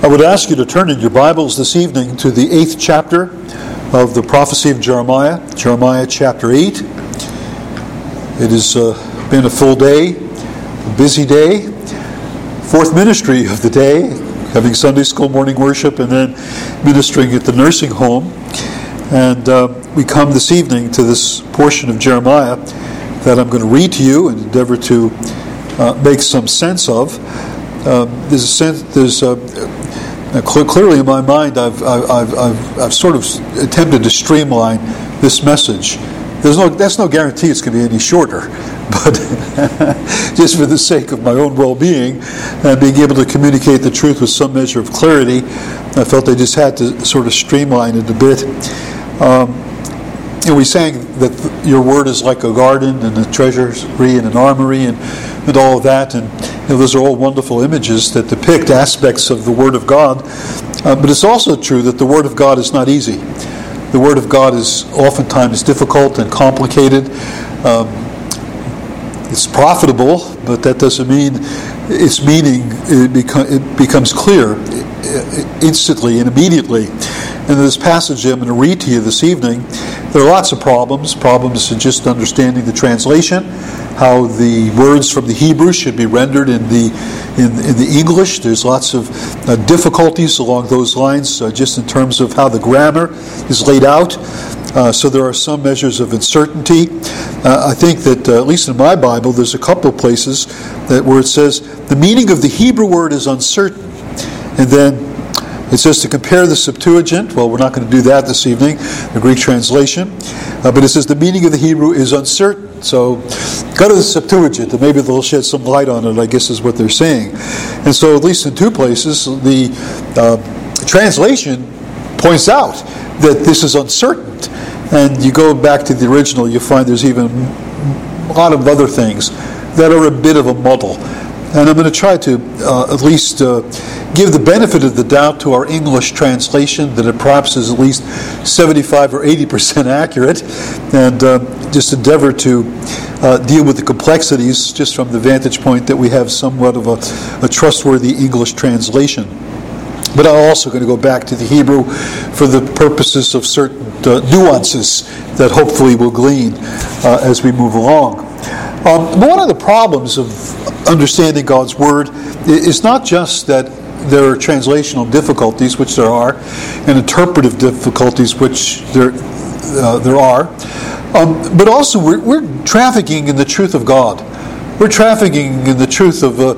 I would ask you to turn in your Bibles this evening to the eighth chapter of the prophecy of Jeremiah, Jeremiah chapter 8. It has uh, been a full day, a busy day, fourth ministry of the day, having Sunday school morning worship and then ministering at the nursing home. And uh, we come this evening to this portion of Jeremiah that I'm going to read to you and endeavor to uh, make some sense of. Um, there's a sense, there's a, now, cl- clearly, in my mind, I've, I've, I've, I've, sort of attempted to streamline this message. There's no, that's no guarantee it's going to be any shorter, but just for the sake of my own well being and being able to communicate the truth with some measure of clarity, I felt I just had to sort of streamline it a bit. Um, and we sang that your word is like a garden and a treasury and an armory and, and all of that. And you know, those are all wonderful images that depict aspects of the Word of God. Uh, but it's also true that the Word of God is not easy. The Word of God is oftentimes difficult and complicated. Um, it's profitable, but that doesn't mean its meaning it, beco- it becomes clear instantly and immediately. And this passage I'm going to read to you this evening, there are lots of problems. Problems in just understanding the translation, how the words from the Hebrew should be rendered in the in, in the English. There's lots of uh, difficulties along those lines, uh, just in terms of how the grammar is laid out. Uh, so there are some measures of uncertainty. Uh, I think that, uh, at least in my Bible, there's a couple of places that where it says the meaning of the Hebrew word is uncertain, and then it says to compare the Septuagint. Well, we're not going to do that this evening, the Greek translation. Uh, but it says the meaning of the Hebrew is uncertain. So go to the Septuagint and maybe they'll shed some light on it, I guess is what they're saying. And so, at least in two places, the uh, translation points out that this is uncertain. And you go back to the original, you find there's even a lot of other things that are a bit of a muddle. And I'm going to try to uh, at least uh, give the benefit of the doubt to our English translation that it perhaps is at least 75 or 80 percent accurate, and uh, just endeavor to uh, deal with the complexities just from the vantage point that we have somewhat of a, a trustworthy English translation. But I'm also going to go back to the Hebrew for the purposes of certain uh, nuances that hopefully we'll glean uh, as we move along. Um, one of the problems of understanding God's Word is not just that there are translational difficulties, which there are, and interpretive difficulties, which there, uh, there are, um, but also we're, we're, trafficking in the truth of God. We're trafficking in the truth of uh,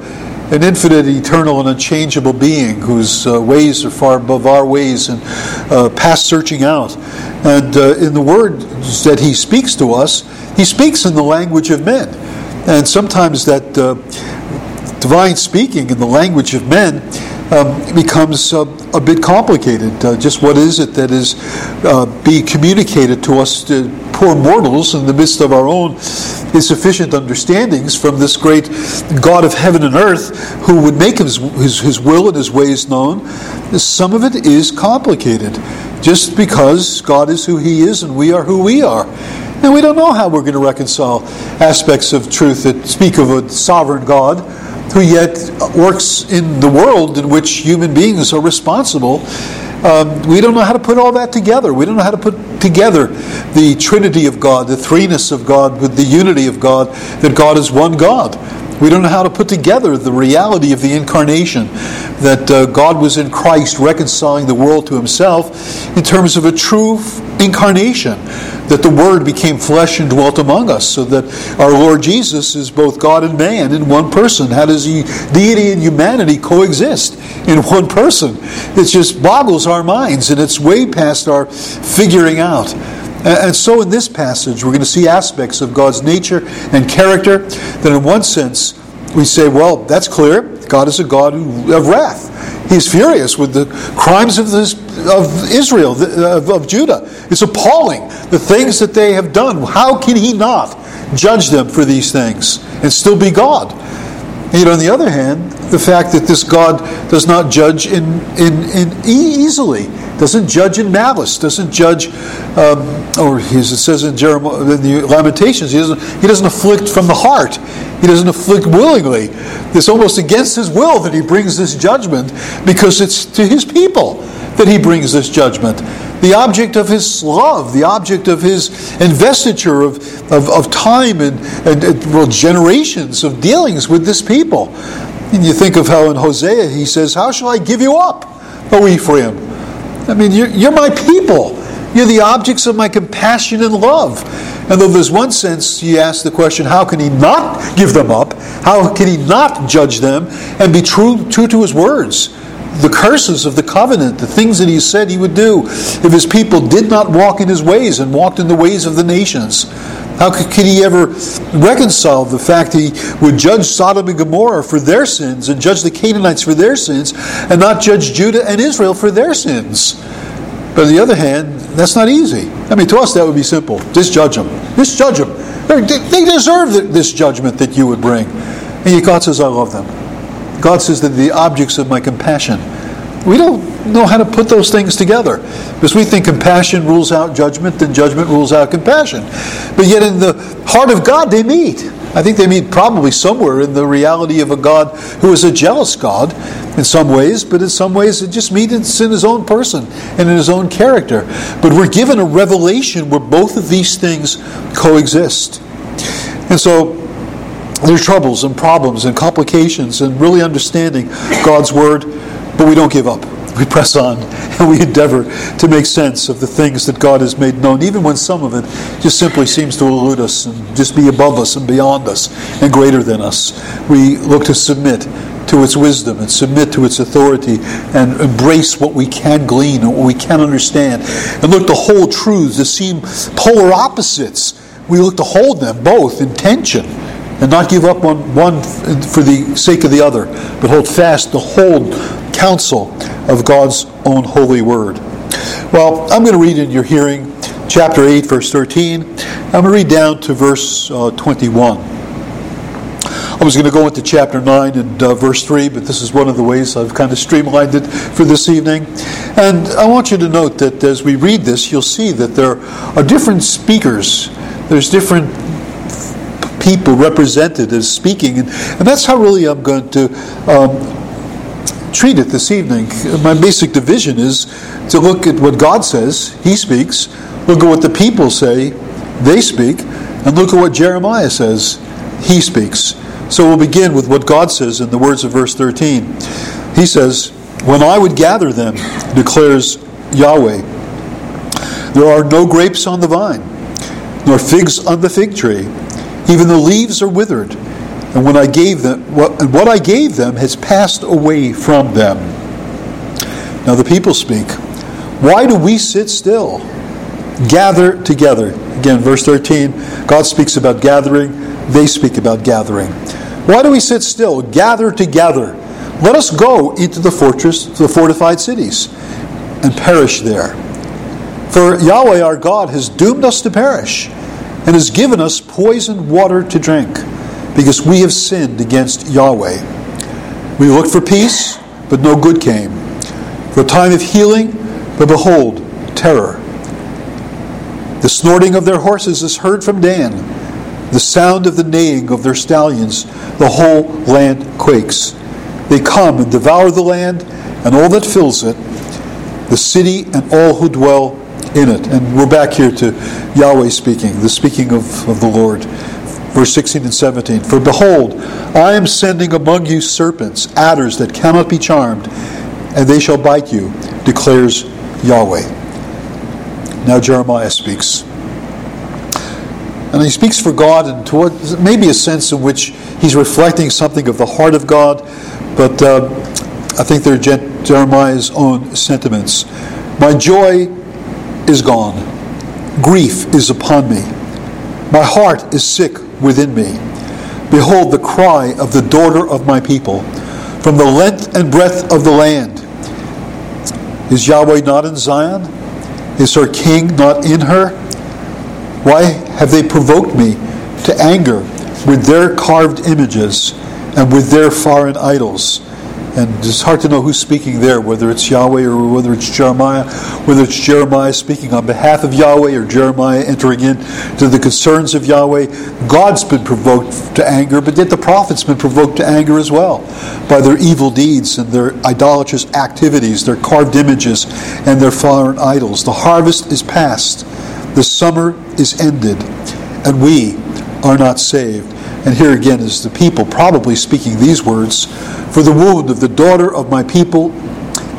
an infinite, eternal, and unchangeable being whose uh, ways are far above our ways and uh, past searching out. And uh, in the words that He speaks to us, He speaks in the language of men. And sometimes that uh, divine speaking in the language of men um, becomes uh, a bit complicated. Uh, just what is it that is uh, being communicated to us, to poor mortals, in the midst of our own insufficient understandings from this great God of heaven and earth who would make his, his, his will and his ways known? Some of it is complicated just because God is who he is and we are who we are. And we don't know how we're going to reconcile aspects of truth that speak of a sovereign God who yet works in the world in which human beings are responsible. Um, we don't know how to put all that together. We don't know how to put together the Trinity of God, the threeness of God, with the unity of God, that God is one God. We don't know how to put together the reality of the incarnation, that uh, God was in Christ reconciling the world to himself in terms of a true incarnation, that the Word became flesh and dwelt among us, so that our Lord Jesus is both God and man in one person. How does he, deity and humanity coexist in one person? It just boggles our minds, and it's way past our figuring out. And so, in this passage, we're going to see aspects of God's nature and character that, in one sense, we say, well, that's clear. God is a God of wrath. He's furious with the crimes of, this, of Israel, of, of Judah. It's appalling, the things that they have done. How can He not judge them for these things and still be God? Yet, on the other hand, the fact that this God does not judge in, in, in easily, doesn't judge in malice, doesn't judge, um, or as it says in Jeremiah, in the Lamentations, he doesn't, he doesn't afflict from the heart. He doesn't afflict willingly. It's almost against his will that he brings this judgment because it's to his people that he brings this judgment. The object of his love, the object of his investiture of, of, of time and, and, and well, generations of dealings with this people. And you think of how in Hosea he says, How shall I give you up, O Ephraim? I mean, you're, you're my people. You're the objects of my compassion and love. And though there's one sense, you ask the question, how can he not give them up? How can he not judge them and be true, true to his words? The curses of the covenant, the things that he said he would do if his people did not walk in his ways and walked in the ways of the nations. How could, he ever reconcile the fact he would judge Sodom and Gomorrah for their sins and judge the Canaanites for their sins and not judge Judah and Israel for their sins? But on the other hand, that's not easy. I mean, to us, that would be simple. Just judge them. Just judge them. They deserve this judgment that you would bring. And yet God says, I love them. God says that the objects of my compassion. We don't know how to put those things together because we think compassion rules out judgment and judgment rules out compassion. But yet, in the heart of God, they meet. I think they meet probably somewhere in the reality of a God who is a jealous God in some ways, but in some ways it just meets in his own person and in his own character. But we're given a revelation where both of these things coexist. And so there's troubles and problems and complications and really understanding God's word, but we don't give up we press on and we endeavor to make sense of the things that God has made known, even when some of it just simply seems to elude us and just be above us and beyond us and greater than us. We look to submit to its wisdom and submit to its authority and embrace what we can glean and what we can understand and look to hold truths that seem polar opposites. We look to hold them both in tension and not give up on one for the sake of the other, but hold fast the whole counsel of God's own holy word. Well, I'm going to read in your hearing chapter 8, verse 13. I'm going to read down to verse uh, 21. I was going to go into chapter 9 and uh, verse 3, but this is one of the ways I've kind of streamlined it for this evening. And I want you to note that as we read this, you'll see that there are different speakers, there's different people represented as speaking, and, and that's how really I'm going to um, treat it this evening. My basic division is to look at what God says, He speaks, look at what the people say, they speak, and look at what Jeremiah says, He speaks. So we'll begin with what God says in the words of verse 13. He says, When I would gather them, declares Yahweh, there are no grapes on the vine, nor figs on the fig tree. Even the leaves are withered and when I gave them what, and what I gave them has passed away from them. Now the people speak. Why do we sit still? Gather together. Again, verse 13, God speaks about gathering, they speak about gathering. Why do we sit still? Gather together. Let us go into the fortress, to the fortified cities, and perish there. For Yahweh our God has doomed us to perish, and has given us poisoned water to drink because we have sinned against Yahweh. We looked for peace, but no good came. For a time of healing, but behold, terror. The snorting of their horses is heard from Dan, the sound of the neighing of their stallions. The whole land quakes. They come and devour the land and all that fills it, the city and all who dwell in it. And we're back here to Yahweh speaking, the speaking of, of the Lord verse 16 and 17. For behold, I am sending among you serpents, adders that cannot be charmed, and they shall bite you, declares Yahweh. Now Jeremiah speaks. And he speaks for God and to what maybe a sense in which he's reflecting something of the heart of God, but uh, I think they're Jeremiah's own sentiments. My joy is gone, grief is upon me. My heart is sick within me. Behold the cry of the daughter of my people from the length and breadth of the land. Is Yahweh not in Zion? Is her king not in her? Why have they provoked me to anger with their carved images and with their foreign idols? And it's hard to know who's speaking there, whether it's Yahweh or whether it's Jeremiah, whether it's Jeremiah speaking on behalf of Yahweh or Jeremiah entering into the concerns of Yahweh. God's been provoked to anger, but yet the prophet's been provoked to anger as well by their evil deeds and their idolatrous activities, their carved images, and their foreign idols. The harvest is past, the summer is ended, and we are not saved. And here again is the people probably speaking these words For the wound of the daughter of my people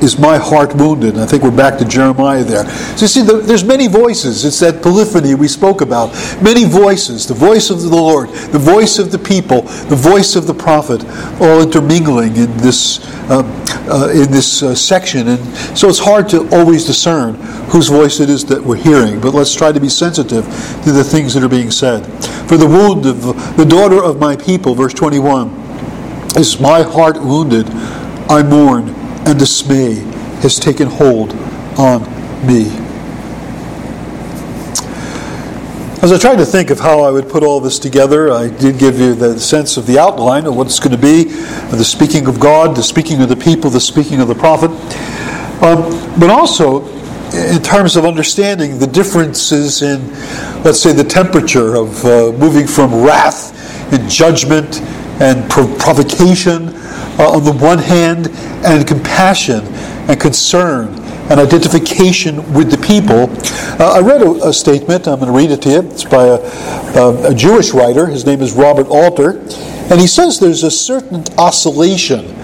is my heart wounded. And I think we're back to Jeremiah there. So you see, the, there's many voices. It's that polyphony we spoke about. Many voices. The voice of the Lord, the voice of the people, the voice of the prophet, all intermingling in this uh, uh, in this uh, section. And so it's hard to always discern whose voice it is that we're hearing. But let's try to be sensitive to the things that are being said. For the wound of the daughter of my people, verse 21, is my heart wounded. I mourn and dismay has taken hold on me. As I tried to think of how I would put all this together, I did give you the sense of the outline of what it's going to be the speaking of God, the speaking of the people, the speaking of the prophet. Um, but also, in terms of understanding the differences in, let's say, the temperature of uh, moving from wrath and judgment and provocation uh, on the one hand, and compassion and concern and identification with the people. Uh, I read a, a, statement, I'm going to read it to you. It's by a, a, Jewish writer. His name is Robert Alter. And he says there's a certain oscillation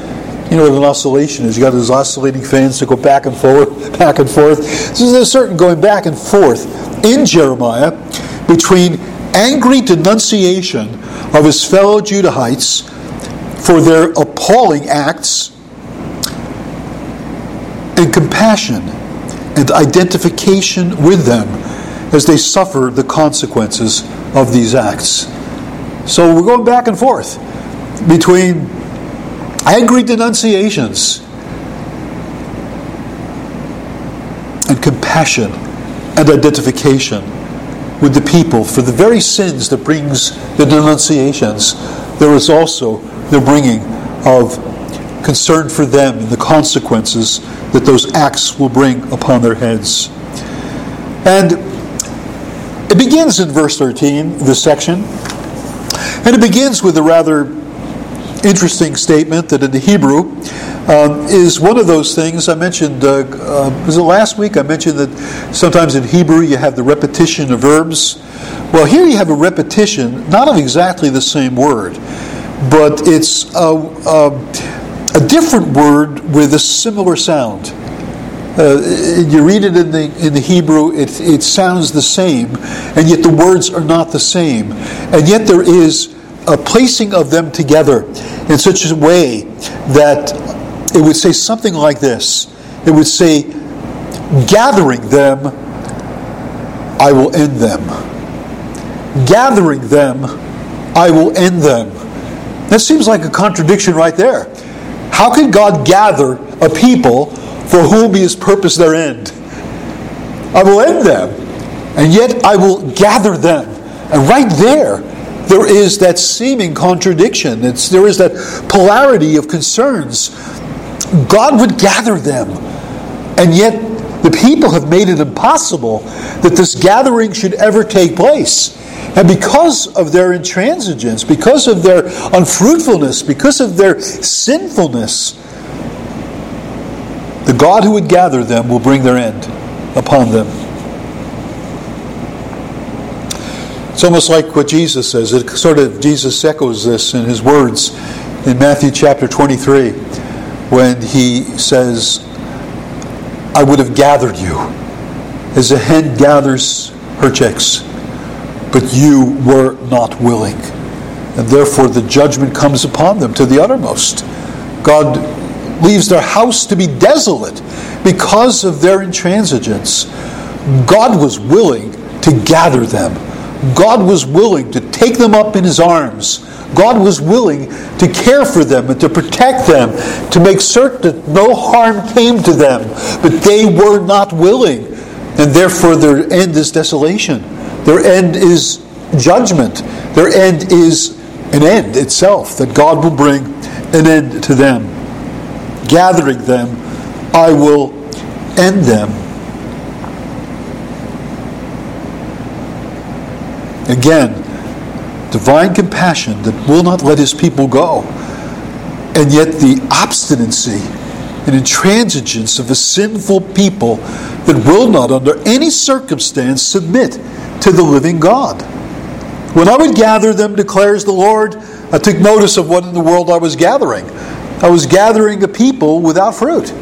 you know what an oscillation is. You got those oscillating fans that go back and forth, back and forth. So there's a certain going back and forth in Jeremiah between angry denunciation of his fellow Judahites for their appalling acts and compassion and identification with them as they suffer the consequences of these acts. So we're going back and forth between angry denunciations and compassion and identification with the people for the very sins that brings the denunciations there is also the bringing of concern for them and the consequences that those acts will bring upon their heads. And it begins in verse 13, this section, and it begins with a rather interesting statement that in the Hebrew um, is one of those things I mentioned. Uh, uh, was it last week? I mentioned that sometimes in Hebrew you have the repetition of verbs. Well, here you have a repetition, not of exactly the same word, but it's a, a a different word with a similar sound. Uh, you read it in the in the Hebrew, it it sounds the same, and yet the words are not the same, and yet there is a placing of them together in such a way that it would say something like this. It would say, "Gathering them, I will end them. Gathering them, I will end them." That seems like a contradiction right there. How can God gather a people for whom He has purposed their end? I will end them, and yet I will gather them. And right there, there is that seeming contradiction. It's, there is that polarity of concerns. God would gather them, and yet the people have made it impossible that this gathering should ever take place. And because of their intransigence, because of their unfruitfulness, because of their sinfulness, the God who would gather them will bring their end upon them. It's almost like what Jesus says. It sort of Jesus echoes this in his words in Matthew chapter 23 when he says, I would have gathered you as a hen gathers her chicks but you were not willing. And therefore the judgment comes upon them to the uttermost. God leaves their house to be desolate because of their intransigence. God was willing to gather them. God was willing to take them up in his arms. God was willing to care for them and to protect them, to make certain that no harm came to them. But they were not willing, and therefore their end is desolation. Their end is judgment. Their end is an end itself, that God will bring an end to them. gathering them, I will end them. Again, divine compassion that will not let his people go. And yet the obstinacy and intransigence of a sinful people that will not, under any circumstance, submit to the living God. When I would gather them, declares the Lord, I took notice of what in the world I was gathering. I was gathering a people without fruit.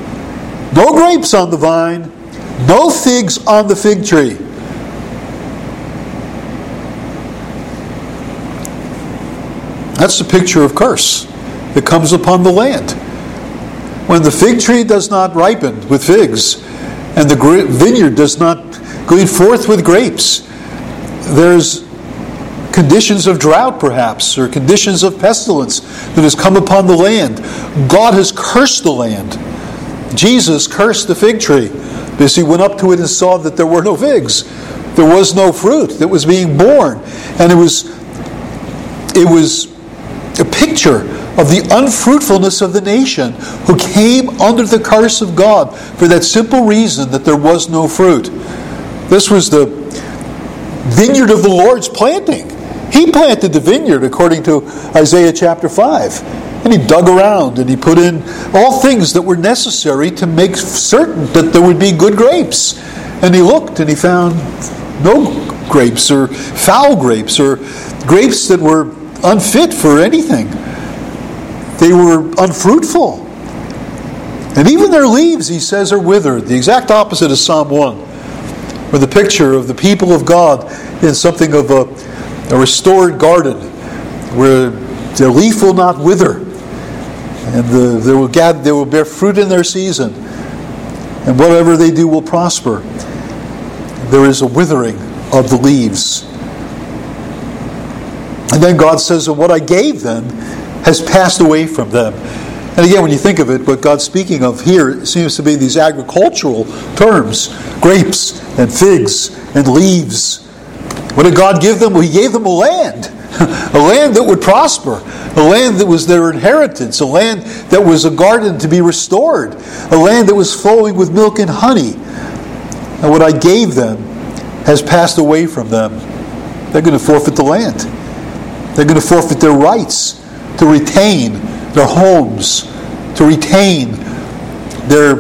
No grapes on the vine, no figs on the fig tree. That's the picture of curse that comes upon the land. When the fig tree does not ripen with figs, and the vineyard does not glean forth with grapes, there's conditions of drought, perhaps, or conditions of pestilence that has come upon the land. God has cursed the land. Jesus cursed the fig tree because he went up to it and saw that there were no figs. There was no fruit that was being born. And it was it was a picture of the unfruitfulness of the nation who came under the curse of God for that simple reason that there was no fruit. This was the vineyard of the Lord's planting. He planted the vineyard according to Isaiah chapter 5. And he dug around and he put in all things that were necessary to make certain that there would be good grapes. And he looked and he found no grapes or foul grapes or grapes that were unfit for anything. They were unfruitful. And even their leaves, he says, are withered. The exact opposite of Psalm 1, where the picture of the people of God in something of a, a restored garden, where their leaf will not wither, and the, they, will gather, they will bear fruit in their season, and whatever they do will prosper. There is a withering of the leaves. And then God says, What I gave them has passed away from them. And again, when you think of it, what God's speaking of here seems to be these agricultural terms grapes and figs and leaves. What did God give them? Well, He gave them a land, a land that would prosper, a land that was their inheritance, a land that was a garden to be restored, a land that was flowing with milk and honey. And what I gave them has passed away from them. They're going to forfeit the land. They're going to forfeit their rights to retain their homes, to retain their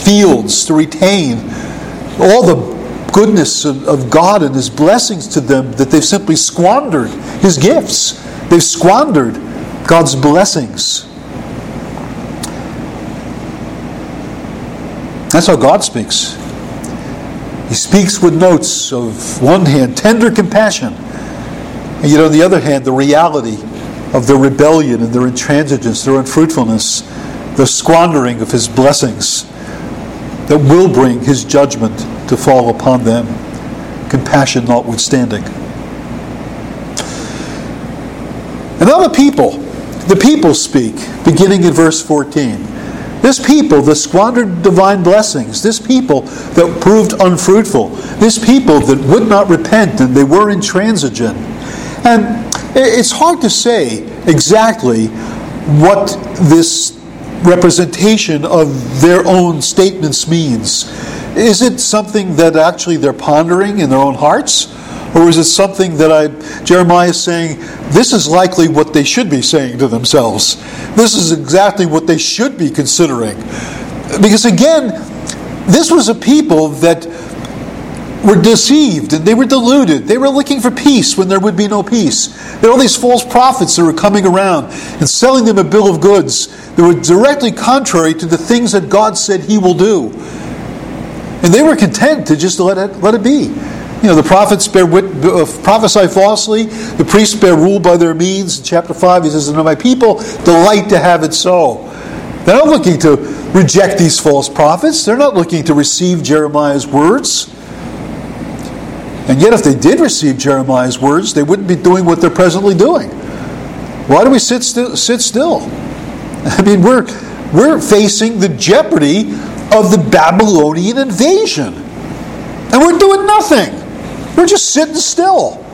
fields, to retain all the goodness of, God and His blessings to them that they've simply squandered His gifts. They've squandered God's blessings. That's how God speaks. He speaks with notes of one hand, tender compassion, and yet on the other hand, the reality of their rebellion and their intransigence, their unfruitfulness, the squandering of his blessings that will bring his judgment to fall upon them, compassion notwithstanding. And now the people, the people speak, beginning in verse 14. This people that squandered divine blessings, this people that proved unfruitful, this people that would not repent and they were intransigent. And it's hard to say exactly what this representation of their own statements means. Is it something that actually they're pondering in their own hearts? Or is it something that I, Jeremiah is saying, this is likely what they should be saying to themselves? This is exactly what they should be considering. Because again, this was a people that were deceived and they were deluded. They were looking for peace when there would be no peace. There were all these false prophets that were coming around and selling them a bill of goods that were directly contrary to the things that God said He will do. And they were content to just let it, let it be. You know, the prophets bear wit, uh, prophesy falsely, the priests bear rule by their means. In chapter 5, he says, And my people delight to have it so. They're not looking to reject these false prophets, they're not looking to receive Jeremiah's words. And yet, if they did receive Jeremiah's words, they wouldn't be doing what they're presently doing. Why do we sit, sti- sit still? I mean, we're, we're facing the jeopardy of the Babylonian invasion. And we're doing nothing. We're just sitting still.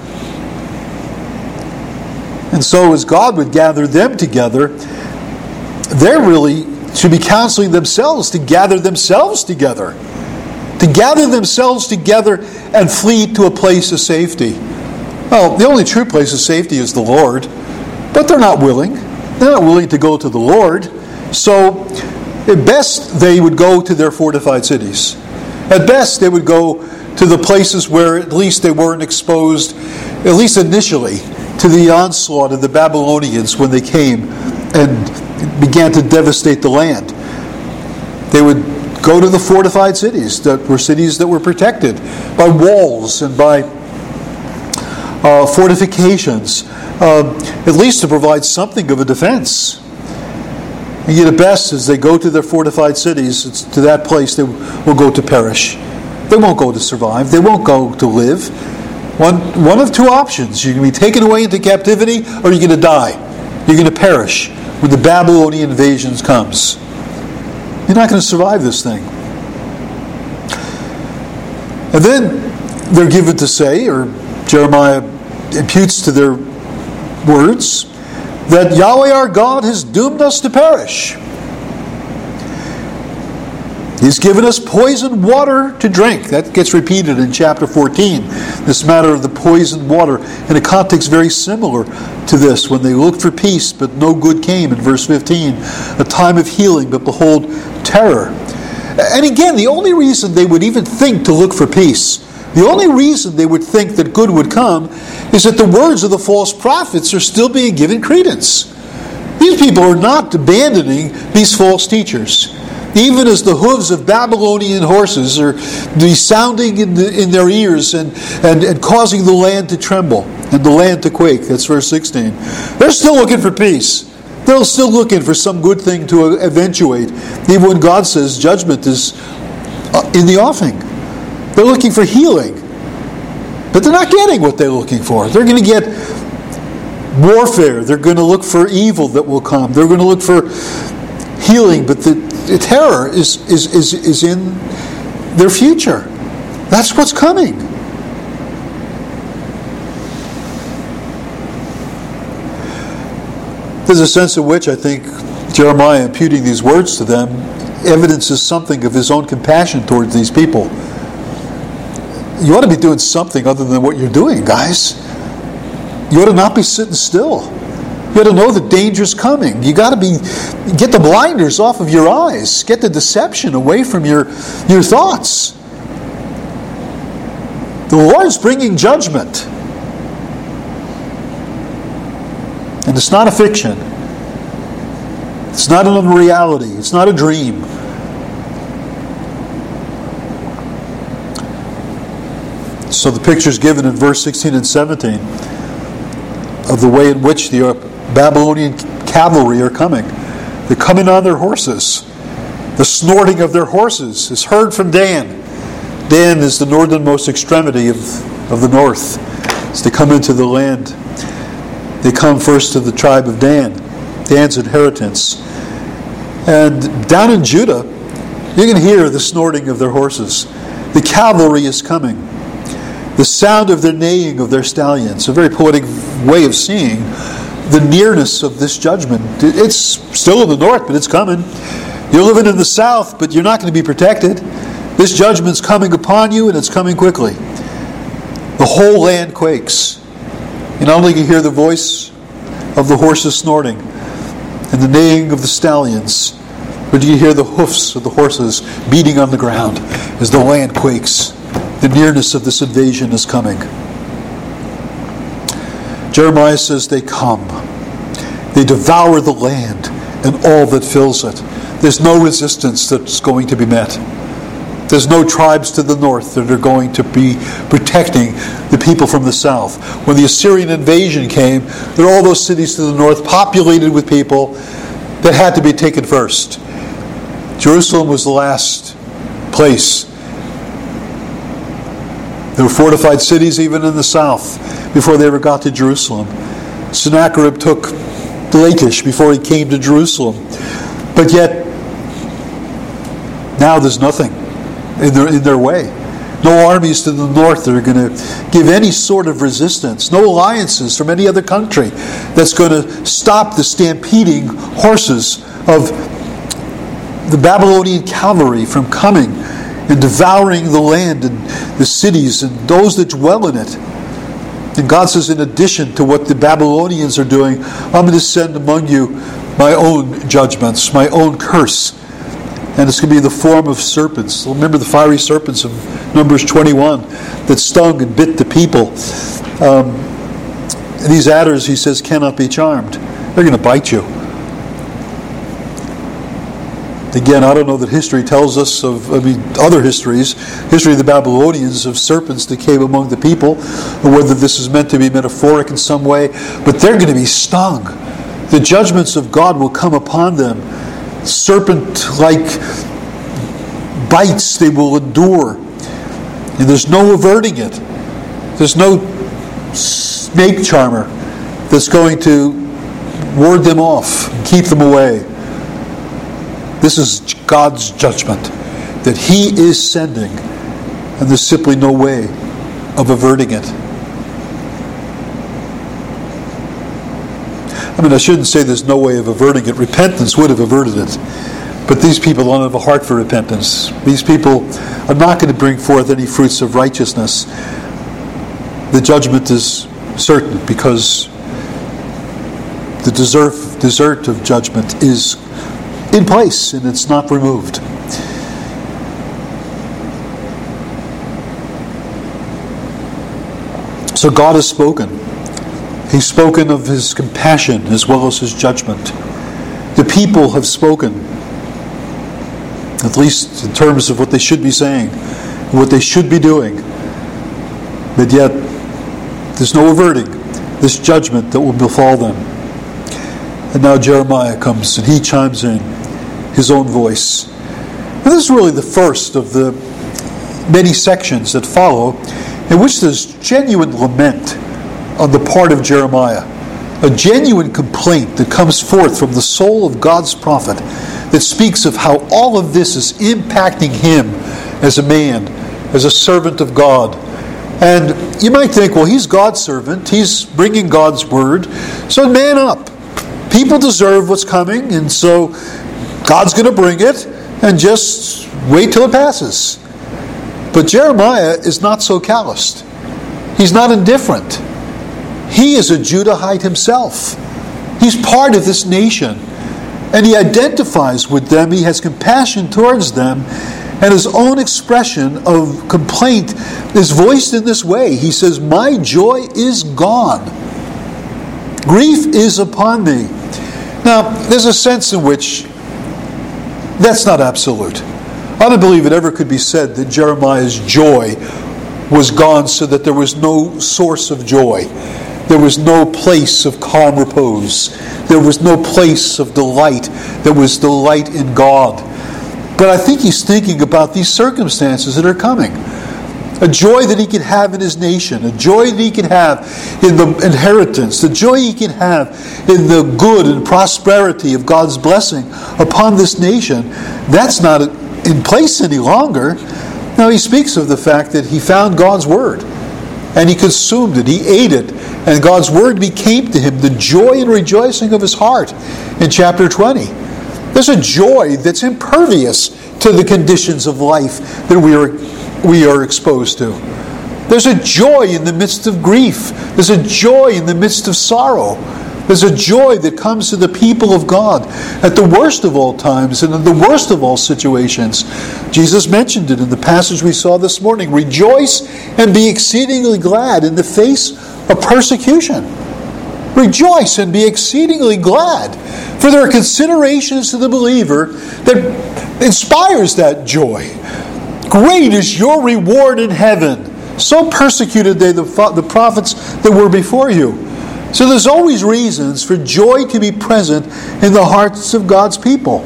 And so, as God would gather them together, they're really to be counseling themselves to gather themselves together, to gather themselves together and flee to a place of safety. Well, the only true place of safety is the Lord, but they're not willing. They're not willing to go to the Lord. So, at best, they would go to their fortified cities. At best, they would go to the places where at least they weren't exposed, at least initially, to the onslaught of the Babylonians when they came and began to devastate the land. They would go to the fortified cities that were cities that were protected by walls and by uh, fortifications, uh, at least to provide something of a defense. And yet, at best, as they go to their fortified cities, to that place they will go to perish. They won't go to survive. They won't go to live. One, one of two options. You're going to be taken away into captivity or you're going to die. You're going to perish when the Babylonian invasion comes. You're not going to survive this thing. And then they're given to say, or Jeremiah imputes to their words, that Yahweh our God has doomed us to perish. He's given us poisoned water to drink. That gets repeated in chapter 14. This matter of the poisoned water in a context very similar to this when they looked for peace, but no good came in verse 15. A time of healing, but behold, terror. And again, the only reason they would even think to look for peace, the only reason they would think that good would come, is that the words of the false prophets are still being given credence. These people are not abandoning these false teachers even as the hooves of Babylonian horses are resounding in, the, in their ears and, and, and causing the land to tremble and the land to quake. That's verse 16. They're still looking for peace. They're still looking for some good thing to eventuate, even when God says judgment is uh, in the offing. They're looking for healing, but they're not getting what they're looking for. They're going to get warfare. They're going to look for evil that will come. They're going to look for healing, but the, the terror is, is, is, is in their future. That's what's coming. There's a sense in which I think Jeremiah imputing these words to them evidences something of his own compassion towards these people. You ought to be doing something other than what you're doing, guys. You ought to not be sitting still. You got to know the danger's coming. You got to be get the blinders off of your eyes. Get the deception away from your your thoughts. The Lord is bringing judgment. And it's not a fiction. It's not an unreality. It's not a dream. So the pictures given in verse 16 and 17 of the way in which the Babylonian cavalry are coming. They're coming on their horses. The snorting of their horses is heard from Dan. Dan is the northernmost extremity of, of the north. As they come into the land, they come first to the tribe of Dan, Dan's inheritance. And down in Judah, you can hear the snorting of their horses. The cavalry is coming. The sound of their neighing of their stallions, a very poetic way of seeing the nearness of this judgment. It's still in the north, but it's coming. You're living in the south, but you're not going to be protected. This judgment's coming upon you, and it's coming quickly. The whole land quakes. And only you hear the voice of the horses snorting and the neighing of the stallions, but you hear the hoofs of the horses beating on the ground as the land quakes. The nearness of this invasion is coming. Jeremiah says they come. They devour the land and all that fills it. There's no resistance that's going to be met. There's no tribes to the north that are going to be protecting the people from the south. When the Assyrian invasion came, there were all those cities to the north populated with people that had to be taken first. Jerusalem was the last place. There were fortified cities even in the south before they ever got to Jerusalem. Sennacherib took Lachish before he came to Jerusalem. But yet, now there's nothing in their, in their way. No armies to the north that are going to give any sort of resistance. No alliances from any other country that's going to stop the stampeding horses of the Babylonian cavalry from coming and devouring the land and the cities and those that dwell in it. And God says, in addition to what the Babylonians are doing, I'm going to send among you my own judgments, my own curse. And it's going to be the form of serpents. Remember the fiery serpents of Numbers 21 that stung and bit the people. Um, these adders, he says, cannot be charmed. They're going to bite you. Again, I don't know that history tells us of, I mean, other histories, history of the Babylonians, of serpents that came among the people, or whether this is meant to be metaphoric in some way, but they're going to be stung. The judgments of God will come upon them. Serpent like bites they will endure. And there's no averting it. There's no snake charmer that's going to ward them off, keep them away. This is God's judgment that He is sending, and there's simply no way of averting it. I mean, I shouldn't say there's no way of averting it. Repentance would have averted it. But these people don't have a heart for repentance. These people are not going to bring forth any fruits of righteousness. The judgment is certain because the desert, of judgment is in place and it's not removed. So God has spoken. He's spoken of his compassion as well as his judgment. The people have spoken, at least in terms of what they should be saying, what they should be doing. But yet, there's no averting this judgment that will befall them. And now Jeremiah comes and he chimes in his own voice. And this is really the first of the many sections that follow in which there's genuine lament on the part of Jeremiah, a genuine complaint that comes forth from the soul of God's prophet that speaks of how all of this is impacting him as a man, as a servant of God. And you might think, well, he's God's servant, he's bringing God's word, so man up. People deserve what's coming, and so God's going to bring it, and just wait till it passes. But Jeremiah is not so calloused. He's not indifferent. He is a Judahite himself. He's part of this nation. And he identifies with them. He has compassion towards them. And his own expression of complaint is voiced in this way. He says, My joy is gone. Grief is upon me. Now, there's a sense in which that's not absolute. I don't believe it ever could be said that Jeremiah's joy was gone so that there was no source of joy. There was no place of calm repose. There was no place of delight. There was delight in God. But I think he's thinking about these circumstances that are coming. A joy that he can have in his nation, a joy that he can have in the inheritance, the joy he can have in the good and prosperity of God's blessing upon this nation. That's not in place any longer. Now he speaks of the fact that he found God's word and he consumed it, he ate it, and God's word became to him the joy and rejoicing of his heart in chapter 20. There's a joy that's impervious to the conditions of life that we are we are exposed to. There's a joy in the midst of grief. There's a joy in the midst of sorrow. There's a joy that comes to the people of God at the worst of all times and in the worst of all situations. Jesus mentioned it in the passage we saw this morning. Rejoice and be exceedingly glad in the face of persecution. Rejoice and be exceedingly glad, for there are considerations to the believer that inspires that joy. Great is your reward in heaven. So persecuted they the, the prophets that were before you. So there's always reasons for joy to be present in the hearts of God's people.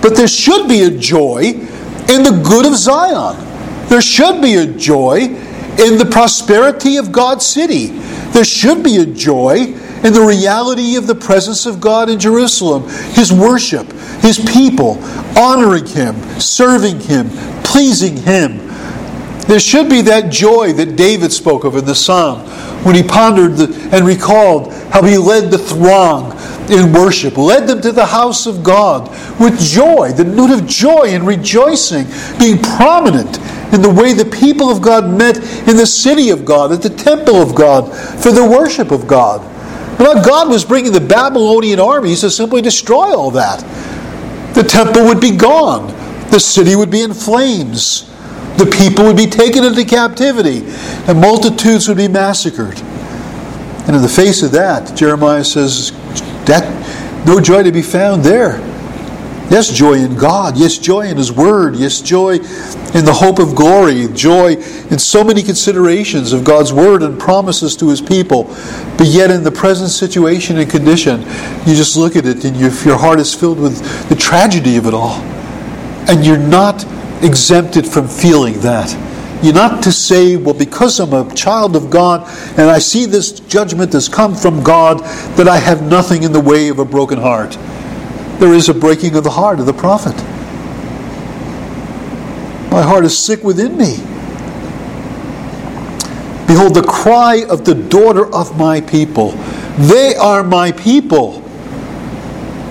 But there should be a joy in the good of Zion. There should be a joy in the prosperity of God's city. There should be a joy in the reality of the presence of God in Jerusalem, His worship, His people, honoring Him, serving Him, pleasing Him. There should be that joy that David spoke of in the psalm when he pondered the, and recalled how he led the throng in worship, led them to the house of God with joy, the note of joy and rejoicing being prominent in the way the people of God met in the city of God, at the temple of God, for the worship of God. But God was bringing the Babylonian armies to simply destroy all that. The temple would be gone, the city would be in flames, the people would be taken into captivity, and multitudes would be massacred. And in the face of that, Jeremiah says, that no joy to be found there. Yes, joy in God. Yes, joy in His Word. Yes, joy in the hope of glory. Joy in so many considerations of God's Word and promises to His people. But yet, in the present situation and condition, you just look at it and you, your heart is filled with the tragedy of it all. And you're not exempted from feeling that. You're not to say, well, because I'm a child of God and I see this judgment has come from God, that I have nothing in the way of a broken heart. There is a breaking of the heart of the prophet. My heart is sick within me. Behold, the cry of the daughter of my people. They are my people.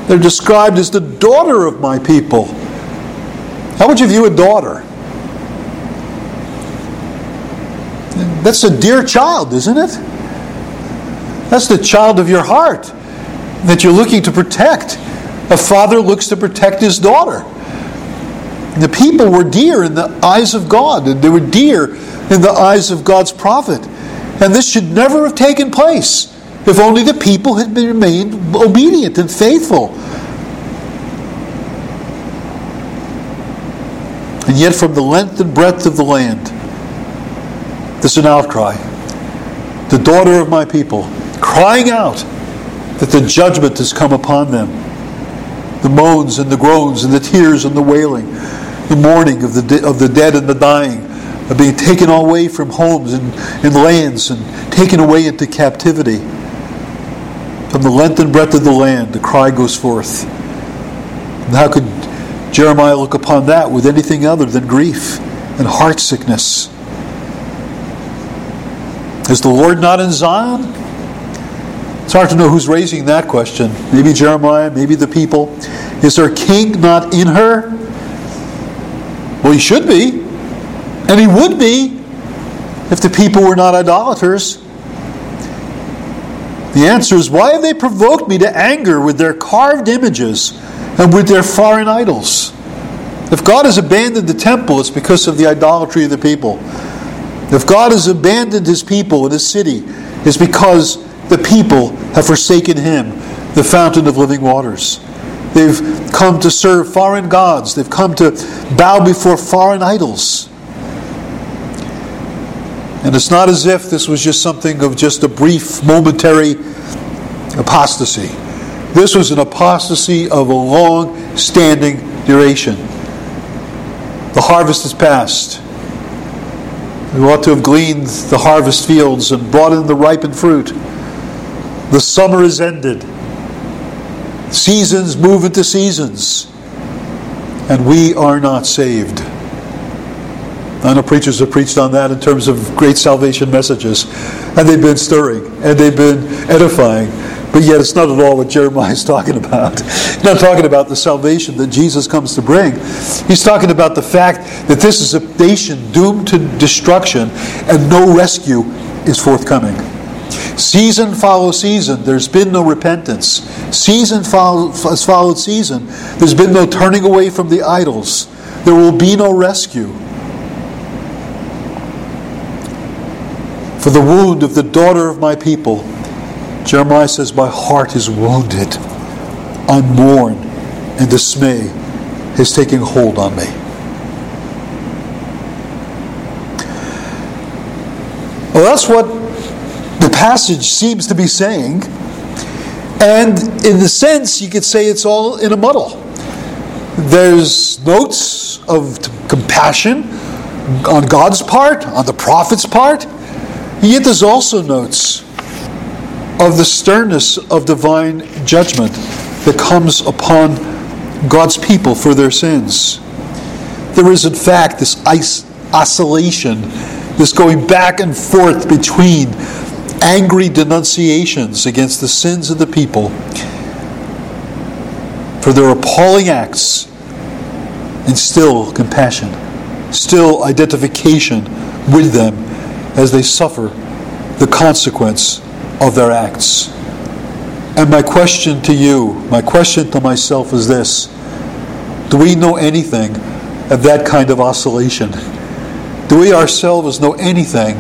They're described as the daughter of my people. How would you view a daughter? That's a dear child, isn't it? That's the child of your heart that you're looking to protect. A father looks to protect his daughter. The people were dear in the eyes of God, and they were dear in the eyes of God's prophet. And this should never have taken place if only the people had remained obedient and faithful. And yet, from the length and breadth of the land, there's an outcry. The daughter of my people crying out that the judgment has come upon them. The moans and the groans and the tears and the wailing, the mourning of the, de- of the dead and the dying, of being taken away from homes and, and lands and taken away into captivity. From the length and breadth of the land, the cry goes forth. And how could Jeremiah look upon that with anything other than grief and heart sickness? Is the Lord not in Zion? It's hard to know who's raising that question. Maybe Jeremiah, maybe the people. Is their king not in her? Well, he should be. And he would be if the people were not idolaters. The answer is why have they provoked me to anger with their carved images and with their foreign idols? If God has abandoned the temple, it's because of the idolatry of the people. If God has abandoned his people in his city, it's because the people have forsaken him, the fountain of living waters. They've come to serve foreign gods, they've come to bow before foreign idols. And it's not as if this was just something of just a brief, momentary apostasy. This was an apostasy of a long standing duration. The harvest is past. We ought to have gleaned the harvest fields and brought in the ripened fruit. The summer is ended. Seasons move into seasons. And we are not saved. I know preachers have preached on that in terms of great salvation messages. And they've been stirring and they've been edifying. But yet, it's not at all what Jeremiah is talking about. He's not talking about the salvation that Jesus comes to bring. He's talking about the fact that this is a nation doomed to destruction and no rescue is forthcoming. Season follows season. There's been no repentance. Season has followed season. There's been no turning away from the idols. There will be no rescue. For the wound of the daughter of my people Jeremiah says, My heart is wounded, unmourned, and dismay is taking hold on me. Well, that's what the passage seems to be saying. And in the sense, you could say it's all in a muddle. There's notes of compassion on God's part, on the prophet's part, yet there's also notes of the sternness of divine judgment that comes upon God's people for their sins. There is, in fact, this oscillation, this going back and forth between angry denunciations against the sins of the people for their appalling acts, and still compassion, still identification with them as they suffer the consequence of their acts. And my question to you, my question to myself is this Do we know anything of that kind of oscillation? Do we ourselves know anything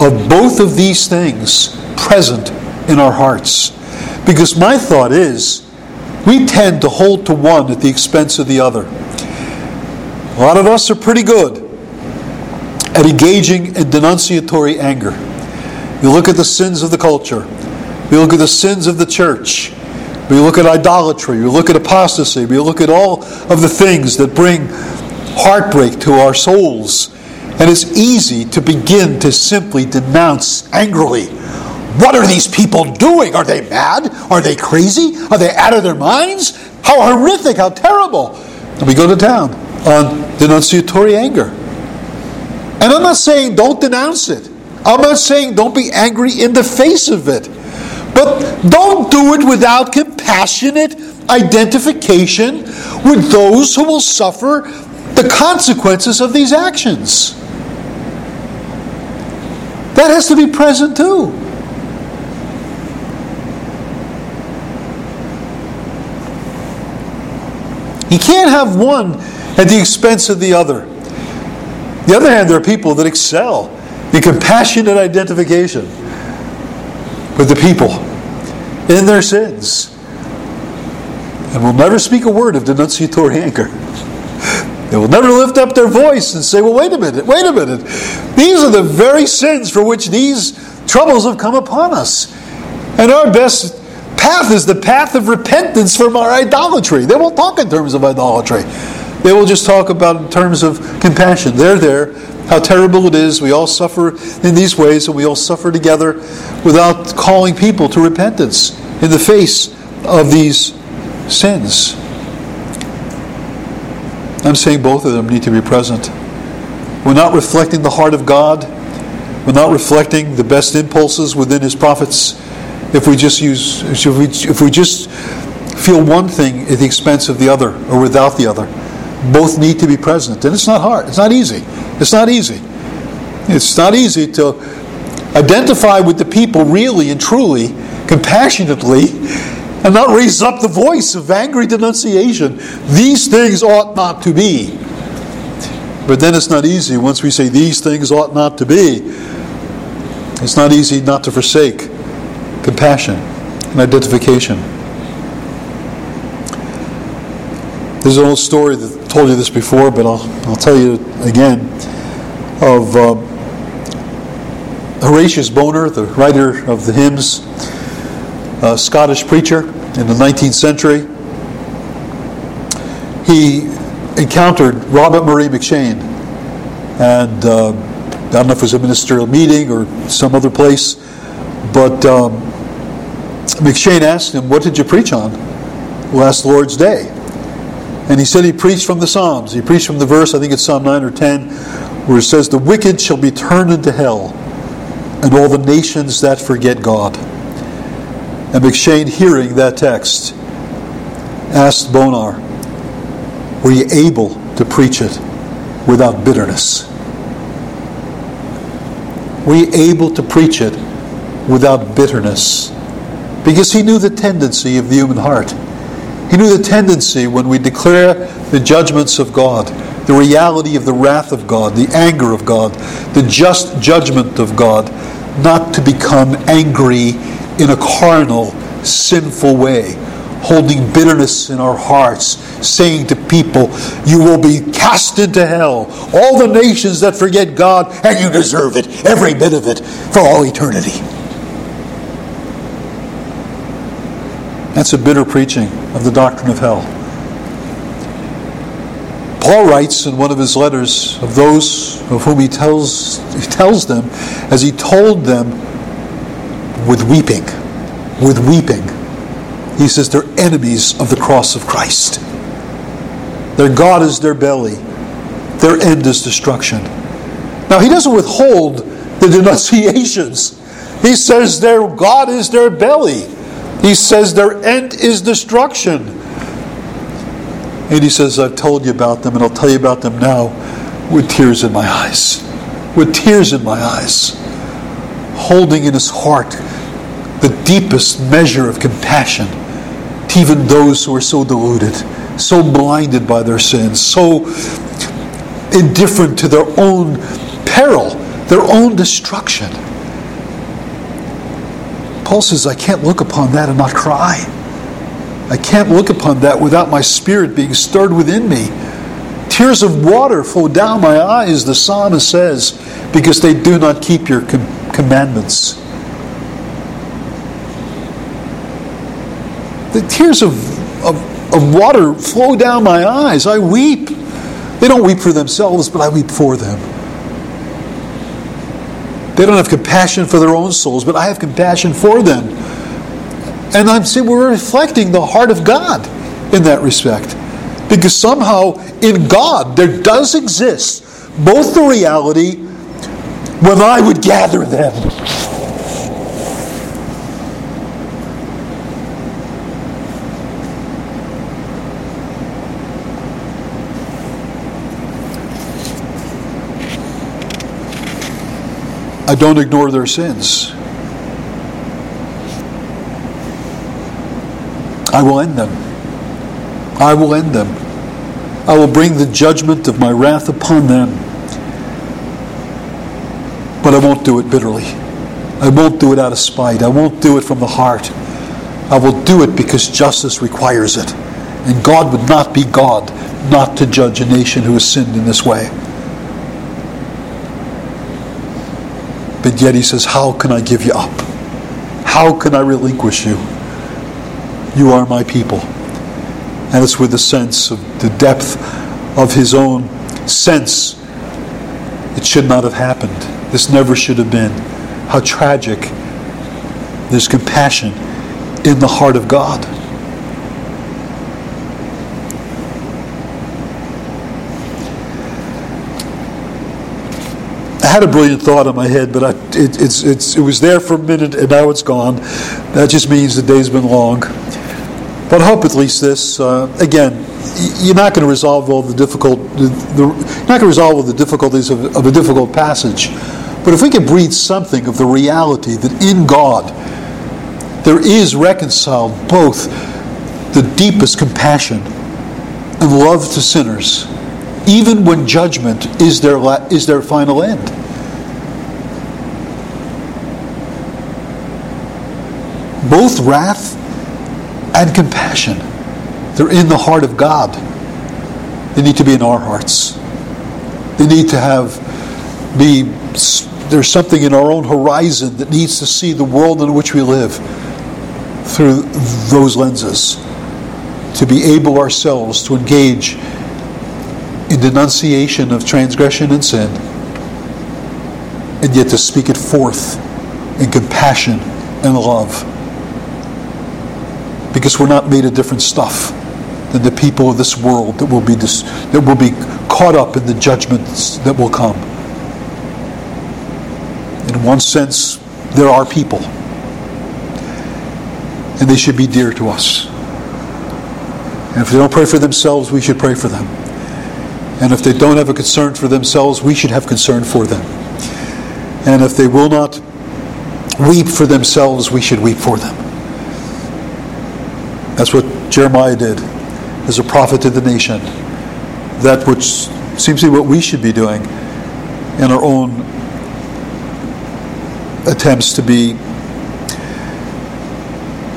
of both of these things present in our hearts? Because my thought is, we tend to hold to one at the expense of the other. A lot of us are pretty good at engaging in denunciatory anger. You look at the sins of the culture, we look at the sins of the church, we look at idolatry, we look at apostasy, we look at all of the things that bring heartbreak to our souls. And it's easy to begin to simply denounce angrily. What are these people doing? Are they mad? Are they crazy? Are they out of their minds? How horrific, how terrible. And we go to town on denunciatory anger. And I'm not saying don't denounce it. I'm not saying don't be angry in the face of it. But don't do it without compassionate identification with those who will suffer the consequences of these actions. That has to be present too. You can't have one at the expense of the other. The other hand, there are people that excel in compassionate identification with the people in their sins and will never speak a word of denunciatory anger. They will never lift up their voice and say, Well, wait a minute, wait a minute. These are the very sins for which these troubles have come upon us. And our best path is the path of repentance from our idolatry. They won't talk in terms of idolatry. They will just talk about in terms of compassion. They're there, how terrible it is. We all suffer in these ways, and we all suffer together without calling people to repentance in the face of these sins. I'm saying both of them need to be present. We're not reflecting the heart of God. We're not reflecting the best impulses within His prophets. If we just use, if we, if we just feel one thing at the expense of the other or without the other, both need to be present. And it's not hard. It's not easy. It's not easy. It's not easy to identify with the people really and truly, compassionately, and not raise up the voice of angry denunciation. These things ought not to be. But then it's not easy once we say these things ought not to be. It's not easy not to forsake compassion and identification. There's an old story that told you this before, but I'll, I'll tell you again of uh, Horatius Bonar, the writer of the hymns, a Scottish preacher in the 19th century. He encountered Robert Murray M'Cheyne, and uh, I don't know if it was a ministerial meeting or some other place, but um, M'Cheyne asked him, What did you preach on last Lord's Day? And he said he preached from the Psalms. He preached from the verse, I think it's Psalm 9 or 10, where it says, The wicked shall be turned into hell, and all the nations that forget God. And M'Cheyne, hearing that text, asked Bonar, Were you able to preach it without bitterness? Were you able to preach it without bitterness? Because he knew the tendency of the human heart. He knew the tendency when we declare the judgments of God, the reality of the wrath of God, the anger of God, the just judgment of God, not to become angry in a carnal, sinful way, holding bitterness in our hearts, saying to people, You will be cast into hell, all the nations that forget God, and you deserve it, every bit of it, for all eternity. That's a bitter preaching of the doctrine of hell. Paul writes in one of his letters of those of whom he tells, he tells them, as he told them with weeping, with weeping, he says they're enemies of the cross of Christ. Their God is their belly, their end is destruction. Now, he doesn't withhold the denunciations. He says their God is their belly. He says their end is destruction. And he says, I've told you about them, and I'll tell you about them now with tears in my eyes. With tears in my eyes. Holding in his heart the deepest measure of compassion to even those who are so deluded, so blinded by their sins, so indifferent to their own peril, their own destruction. Paul says, I can't look upon that and not cry. I can't look upon that without my spirit being stirred within me. Tears of water flow down my eyes, the psalmist says, because they do not keep your com- commandments. The tears of, of, of water flow down my eyes. I weep. They don't weep for themselves, but I weep for them. They don't have compassion for their own souls, but I have compassion for them. And I'm saying we're reflecting the heart of God in that respect. Because somehow in God there does exist both the reality when I would gather them. I don't ignore their sins. I will end them. I will end them. I will bring the judgment of my wrath upon them. But I won't do it bitterly. I won't do it out of spite. I won't do it from the heart. I will do it because justice requires it. And God would not be God not to judge a nation who has sinned in this way. But yet he says, How can I give you up? How can I relinquish you? You are my people. And it's with the sense of the depth of his own sense. It should not have happened. This never should have been. How tragic. There's compassion in the heart of God. Had a brilliant thought in my head, but I, it, it's, it's, it was there for a minute and now it's gone. That just means the day's been long. But I hope at least this. Uh, again, you're not going to resolve all the difficult. The, the, you're not going to resolve all the difficulties of, of a difficult passage. But if we can breathe something of the reality that in God there is reconciled both the deepest compassion and love to sinners, even when judgment is their, is their final end. Both wrath and compassion. They're in the heart of God. They need to be in our hearts. They need to have be there's something in our own horizon that needs to see the world in which we live through those lenses. To be able ourselves to engage in denunciation of transgression and sin, and yet to speak it forth in compassion and love because we're not made of different stuff than the people of this world that will be dis- that will be caught up in the judgments that will come. In one sense, there are people, and they should be dear to us. And if they don't pray for themselves, we should pray for them. And if they don't have a concern for themselves, we should have concern for them. And if they will not weep for themselves, we should weep for them. That's what Jeremiah did as a prophet to the nation. That which seems to be what we should be doing in our own attempts to be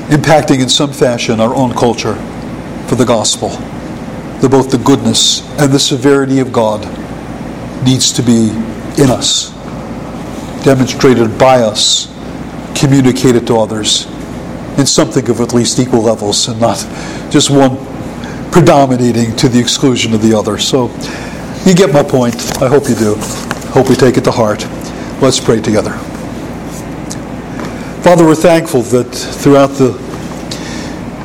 impacting in some fashion our own culture for the gospel. Both the goodness and the severity of God needs to be in us, demonstrated by us, communicated to others in something of at least equal levels and not just one predominating to the exclusion of the other. So you get my point. I hope you do. Hope we take it to heart. Let's pray together. Father, we're thankful that throughout the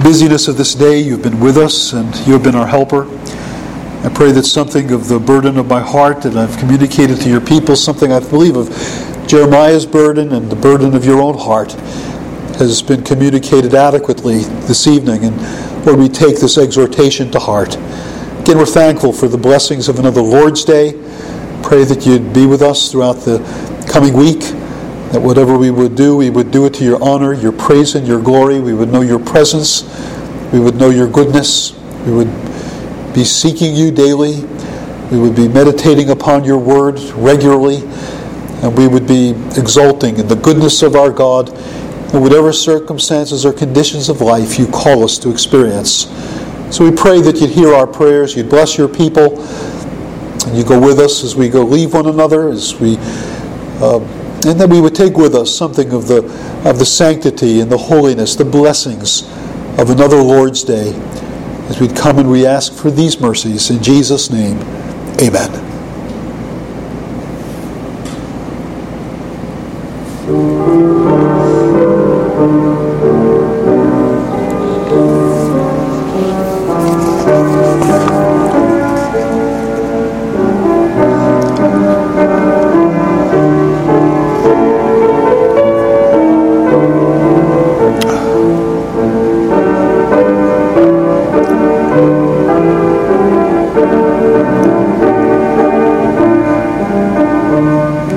busyness of this day, you've been with us and you have been our helper. I pray that something of the burden of my heart that I've communicated to your people, something I believe of Jeremiah's burden and the burden of your own heart, has been communicated adequately this evening. And Lord, we take this exhortation to heart Again, we're thankful for the blessings of another Lord's Day. Pray that you'd be with us throughout the coming week, that whatever we would do, we would do it to your honor, your praise, and your glory. We would know your presence, we would know your goodness, we would be seeking you daily, we would be meditating upon your word regularly, and we would be exulting in the goodness of our God in whatever circumstances or conditions of life you call us to experience. So we pray that you'd hear our prayers, you'd bless your people, and you go with us as we go leave one another, as we, uh, and that we would take with us something of the of the sanctity and the holiness, the blessings of another Lord's Day. As we'd come and we ask for these mercies in Jesus' name, Amen.